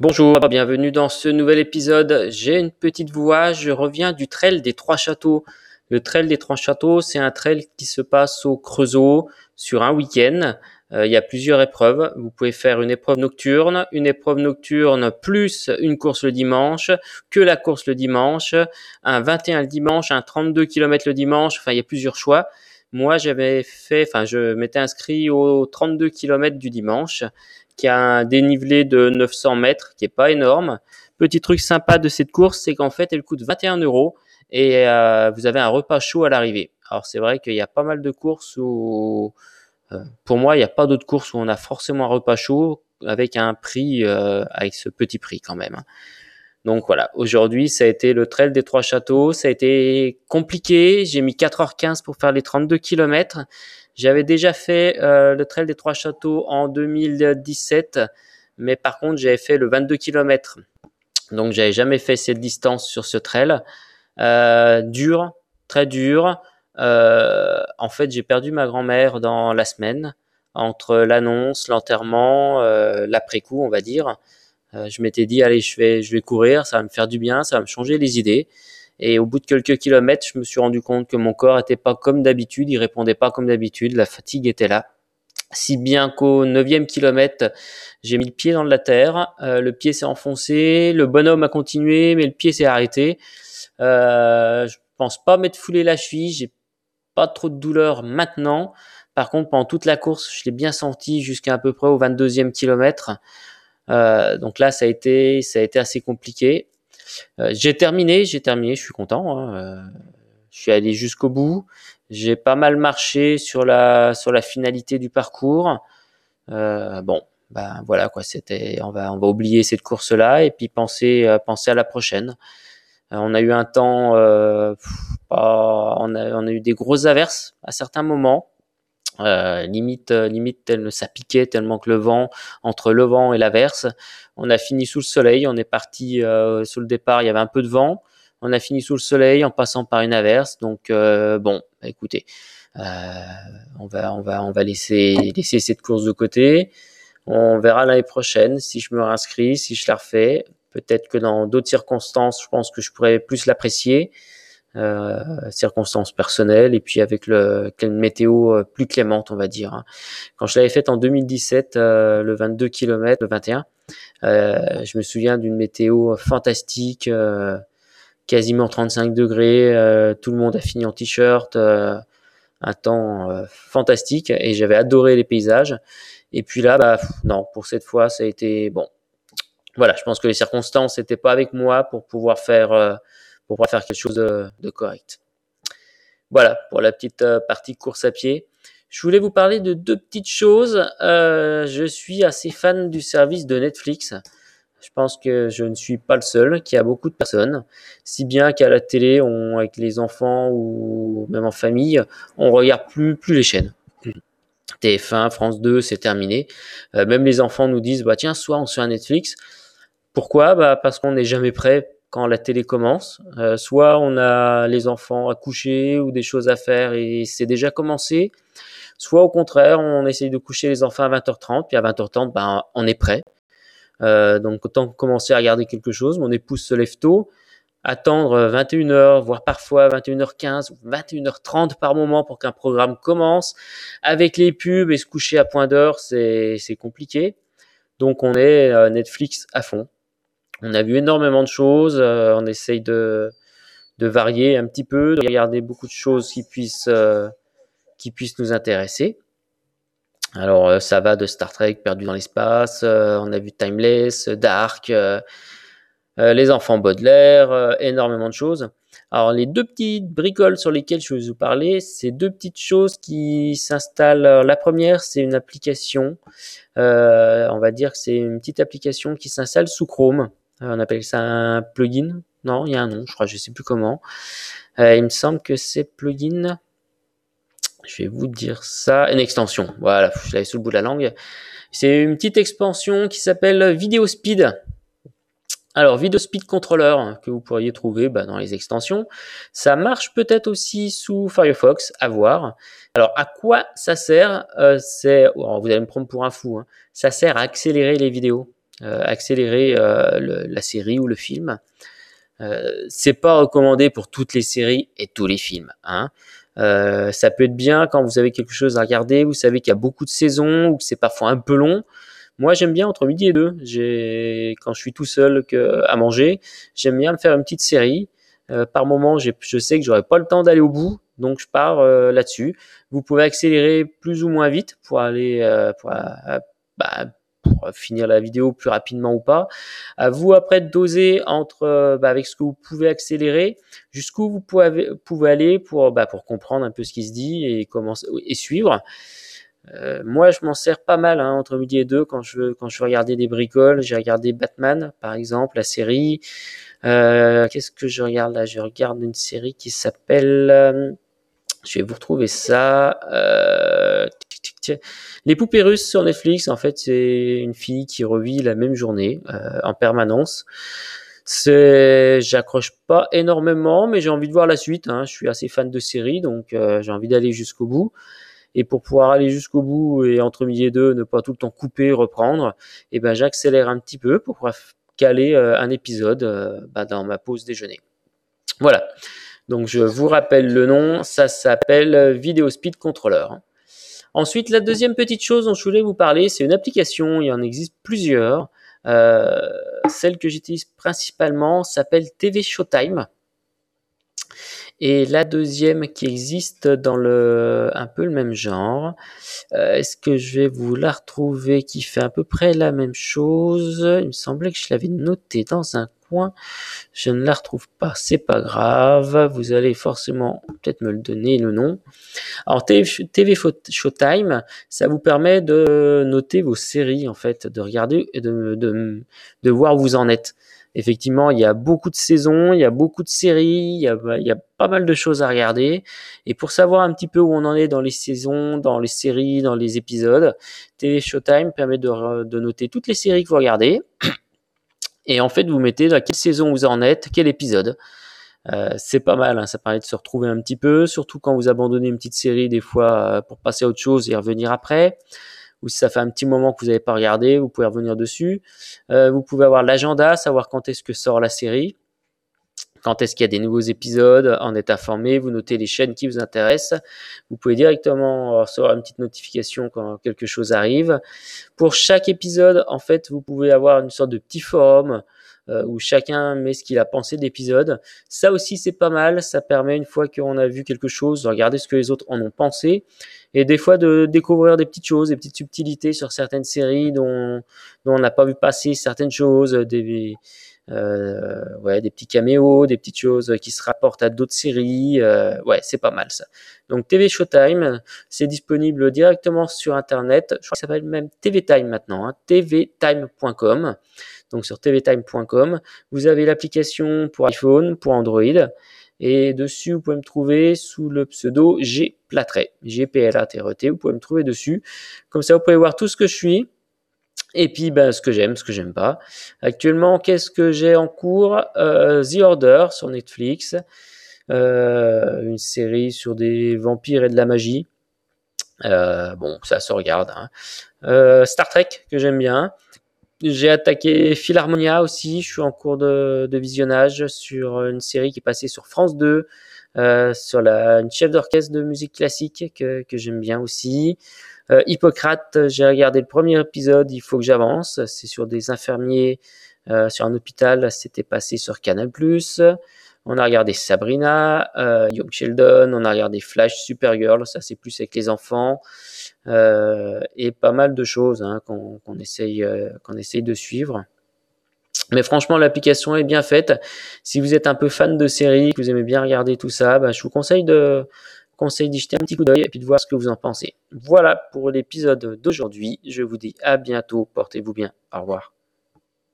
Bonjour, bienvenue dans ce nouvel épisode. J'ai une petite voix, je reviens du trail des Trois Châteaux. Le trail des Trois Châteaux, c'est un trail qui se passe au Creusot sur un week-end. Euh, il y a plusieurs épreuves. Vous pouvez faire une épreuve nocturne, une épreuve nocturne plus une course le dimanche, que la course le dimanche, un 21 le dimanche, un 32 km le dimanche. Enfin, il y a plusieurs choix. Moi, j'avais fait, enfin, je m'étais inscrit aux 32 km du dimanche, qui a un dénivelé de 900 mètres, qui est pas énorme. Petit truc sympa de cette course, c'est qu'en fait, elle coûte 21 euros et euh, vous avez un repas chaud à l'arrivée. Alors, c'est vrai qu'il y a pas mal de courses où euh, pour moi, il n'y a pas d'autres courses où on a forcément un repas chaud avec un prix, euh, avec ce petit prix quand même. Donc voilà, aujourd'hui, ça a été le trail des trois châteaux. Ça a été compliqué. J'ai mis 4h15 pour faire les 32 km. J'avais déjà fait euh, le trail des trois châteaux en 2017, mais par contre, j'avais fait le 22 km. Donc, j'avais jamais fait cette distance sur ce trail. Euh, dur, très dur. Euh, en fait, j'ai perdu ma grand-mère dans la semaine entre l'annonce, l'enterrement, l'après-coup, on va dire. Euh, je m'étais dit, allez, je vais, je vais courir, ça va me faire du bien, ça va me changer les idées. Et au bout de quelques kilomètres, je me suis rendu compte que mon corps était pas comme d'habitude, il répondait pas comme d'habitude, la fatigue était là. Si bien qu'au neuvième kilomètre, j'ai mis le pied dans la terre, le pied s'est enfoncé, le bonhomme a continué, mais le pied s'est arrêté. Euh, je pense pas m'être foulé la cheville, j'ai pas trop de douleur maintenant. Par contre, pendant toute la course, je l'ai bien senti jusqu'à à peu près au 22e kilomètre. Euh, donc là, ça a été, ça a été assez compliqué. Euh, j'ai terminé, j'ai terminé, je suis content. Hein. Euh, je suis allé jusqu'au bout. J'ai pas mal marché sur la sur la finalité du parcours. Euh, bon, ben voilà quoi. C'était, on va on va oublier cette course là et puis penser penser à la prochaine. Euh, on a eu un temps, euh, on, a, on a eu des grosses averses à certains moments. Euh, limite, limite, tel, ça piquait tellement que le vent, entre le vent et l'averse, on a fini sous le soleil. On est parti euh, sous le départ, il y avait un peu de vent. On a fini sous le soleil en passant par une averse. Donc euh, bon, bah, écoutez, euh, on va, on va, on va laisser, laisser cette course de côté. On verra l'année prochaine si je me réinscris, si je la refais. Peut-être que dans d'autres circonstances, je pense que je pourrais plus l'apprécier. Euh, circonstances personnelles et puis avec le une météo euh, plus clémente on va dire hein. quand je l'avais faite en 2017 euh, le 22 km le 21 euh, je me souviens d'une météo fantastique euh, quasiment 35 degrés tout le monde a fini en t-shirt un temps fantastique et j'avais adoré les paysages et puis là bah non pour cette fois ça a été bon voilà, je pense que les circonstances n'étaient pas avec moi pour pouvoir faire, pour pouvoir faire quelque chose de, de, correct. Voilà pour la petite euh, partie course à pied. Je voulais vous parler de deux petites choses. Euh, je suis assez fan du service de Netflix. Je pense que je ne suis pas le seul, qu'il y a beaucoup de personnes, si bien qu'à la télé, avec les enfants ou même en famille, on regarde plus plus les chaînes. TF1, France 2, c'est terminé. Euh, même les enfants nous disent, bah tiens, soit on se fait un Netflix, pourquoi? Bah, Parce qu'on n'est jamais prêt quand la télé commence. Euh, soit on a les enfants à coucher ou des choses à faire et c'est déjà commencé. Soit au contraire, on essaye de coucher les enfants à 20h30, puis à 20h30, ben, on est prêt. Euh, donc autant commencer à regarder quelque chose. Mon épouse se lève tôt. Attendre 21h, voire parfois 21h15 ou 21h30 par moment pour qu'un programme commence. Avec les pubs et se coucher à point d'heure, c'est compliqué. Donc on est euh, Netflix à fond. On a vu énormément de choses. Euh, on essaye de, varier un petit peu, de regarder beaucoup de choses qui puissent, euh, nous intéresser. Alors, euh, ça va de Star Trek perdu dans l'espace. On a vu Timeless, Dark, Les Enfants Baudelaire, énormément de choses. Alors, les deux petites bricoles sur lesquelles je vais vous parler, c'est deux petites choses qui s'installent. La première, c'est une application. on va dire que c'est une petite application qui s'installe sous Chrome. Euh, on appelle ça un plugin? Non, il y a un nom, je crois, je sais plus comment. Euh, il me semble que c'est plugin. Je vais vous dire ça. Une extension. Voilà, je l'avais sous le bout de la langue. C'est une petite expansion qui s'appelle Video Speed. Alors, Video Speed Controller que vous pourriez trouver bah, dans les extensions. Ça marche peut-être aussi sous Firefox, à voir. Alors, à quoi ça sert? Euh, C'est, vous allez me prendre pour un fou. Hein. Ça sert à accélérer les vidéos. Accélérer la série ou le film. c'est pas recommandé pour toutes les séries et tous les films. Hein. ça peut être bien quand vous avez quelque chose à regarder, vous savez qu'il y a beaucoup de saisons ou que c'est parfois un peu long. Moi, j'aime bien entre midi et deux. J'ai, quand je suis tout seul que, à manger, j'aime bien me faire une petite série. Euh, par moment, je sais que j'aurai pas le temps d'aller au bout, donc je pars euh, là-dessus. Vous pouvez accélérer plus ou moins vite pour aller euh, pour, bah, pour, finir la vidéo plus rapidement ou pas. À vous après de doser entre bah, avec ce que vous pouvez accélérer, jusqu'où vous pouvez, aller pour bah, pour comprendre un peu ce qui se dit et comment et suivre. Euh, moi, je m'en sers pas mal hein, entre midi et deux quand je quand je regarder des bricoles. J'ai regardé Batman, par exemple, la série. Euh, Qu'est-ce que je regarde là? Je regarde une série qui s'appelle. Euh, je vais vous retrouver ça. Euh, Les poupées russes sur Netflix. En fait, c'est une fille qui revit la même journée euh, en permanence. C'est, j'accroche pas énormément, mais j'ai envie de voir la suite. Hein. Je suis assez fan de séries, donc j'ai envie d'aller jusqu'au bout. Et pour pouvoir aller jusqu'au bout et entre midi et deux, ne pas tout le temps couper, reprendre, et eh ben j'accélère un petit peu pour pouvoir caler euh, un épisode euh, bah, dans ma pause déjeuner. Voilà. Donc je vous rappelle le nom, ça s'appelle Video Speed Controller. Ensuite, la deuxième petite chose dont je voulais vous parler, c'est une application, il en existe plusieurs. Euh, celle que j'utilise principalement s'appelle TV Showtime. Et la deuxième qui existe dans le un peu le même genre, euh, est-ce que je vais vous la retrouver qui fait à peu près la même chose? Il me semblait que je l'avais notée dans un Je ne la retrouve pas, c'est pas grave. Vous allez forcément peut-être me le donner le nom. Alors TV Showtime, ça vous permet de noter vos séries en fait, de regarder et de, voir où vous en êtes effectivement, il y a beaucoup de saisons, il y a beaucoup de séries, il y a, pas mal de choses à regarder. Et pour savoir un petit peu où on en est dans les saisons, dans les séries, dans les épisodes, TV Showtime permet de noter toutes les séries que vous regardez. Et en fait, vous mettez dans quelle saison vous en êtes, quel épisode. Euh, c'est pas mal, hein, ça permet de se retrouver un petit peu, surtout quand vous abandonnez une petite série des fois euh, pour passer à autre chose et revenir après ou si ça fait un petit moment que vous n'avez pas regardé, vous pouvez revenir dessus. Euh, vous pouvez avoir l'agenda, savoir quand est-ce que sort la série, quand est-ce qu'il y a des nouveaux épisodes, en être informé, vous notez les chaînes qui vous intéressent. Vous pouvez directement recevoir une petite notification quand quelque chose arrive. Pour chaque épisode, en fait, vous pouvez avoir une sorte de petit forum euh, où chacun met ce qu'il a pensé de l'épisode. Ça aussi, c'est pas mal. Ça permet, une fois qu'on a vu quelque chose, de regarder ce que les autres en ont pensé. Et des fois, de découvrir des petites choses, des petites subtilités sur certaines séries dont, on n'a pas vu passer certaines choses, euh, ouais, des petits caméos, des petites choses qui se rapportent à d'autres séries. Euh, ouais, c'est pas mal ça. Donc TV Showtime, c'est disponible directement sur Internet. Je crois que ça s'appelle même TV Time maintenant, hein, tvtime.com donc sur tvtime.com. Vous avez l'application pour iPhone, pour Android. Et dessus, vous pouvez me trouver sous le pseudo G Platret, G P L A T R T. Vous pouvez me trouver dessus. Comme ça, vous pouvez voir tout ce que je suis. Et puis, ben, ce que j'aime, ce que j'aime pas. Actuellement, qu'est-ce que j'ai en cours? Euh, The Order sur Netflix, euh, une série sur des vampires et de la magie. Euh, bon, ça se regarde. Hein. Star Trek que j'aime bien. J'ai attaqué Philharmonia aussi. Je suis en cours de, visionnage sur une série qui est passée sur France 2, euh, sur la, une chef d'orchestre de musique classique que, que j'aime bien aussi. Euh, Hippocrate, j'ai regardé le premier épisode, il faut que j'avance. C'est sur des infirmiers euh, sur un hôpital, c'était passé sur Canal+. On a regardé Sabrina, euh, Young Sheldon, on a regardé Flash, Supergirl, ça c'est plus avec les enfants. Euh, et pas mal de choses hein, qu'on essaye, euh, qu'on essaye de suivre. Mais franchement, l'application est bien faite. Si vous êtes un peu fan de séries, que vous aimez bien regarder tout ça, bah, je vous conseille de conseille d'y jeter un petit coup d'œil et puis de voir ce que vous en pensez. Voilà pour l'épisode d'aujourd'hui. Je vous dis à bientôt. Portez-vous bien. Au revoir.